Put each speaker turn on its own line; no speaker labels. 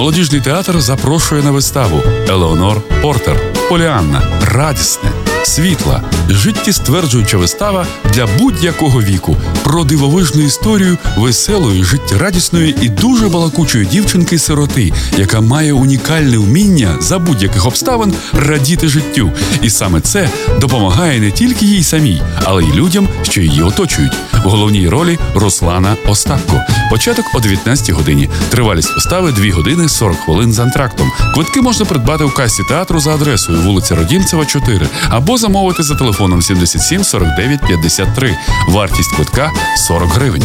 Молодіжний театр запрошує на виставу Елеонор Портер, Поліанна, радісне, світла, життєстверджуюча вистава для будь-якого віку про дивовижну історію веселої, життєрадісної і дуже балакучої дівчинки-сироти, яка має унікальне вміння за будь-яких обставин радіти життю. І саме це допомагає не тільки їй самій, але й людям, що її оточують. В головній ролі Руслана Остапко. Початок о 19 годині. Тривалість вистави 2 години 40 хвилин з антрактом. Квитки можна придбати у касі театру за адресою вулиця Родімцева, 4 або замовити за телефоном 77 49 53. Вартість квитка 40 гривень.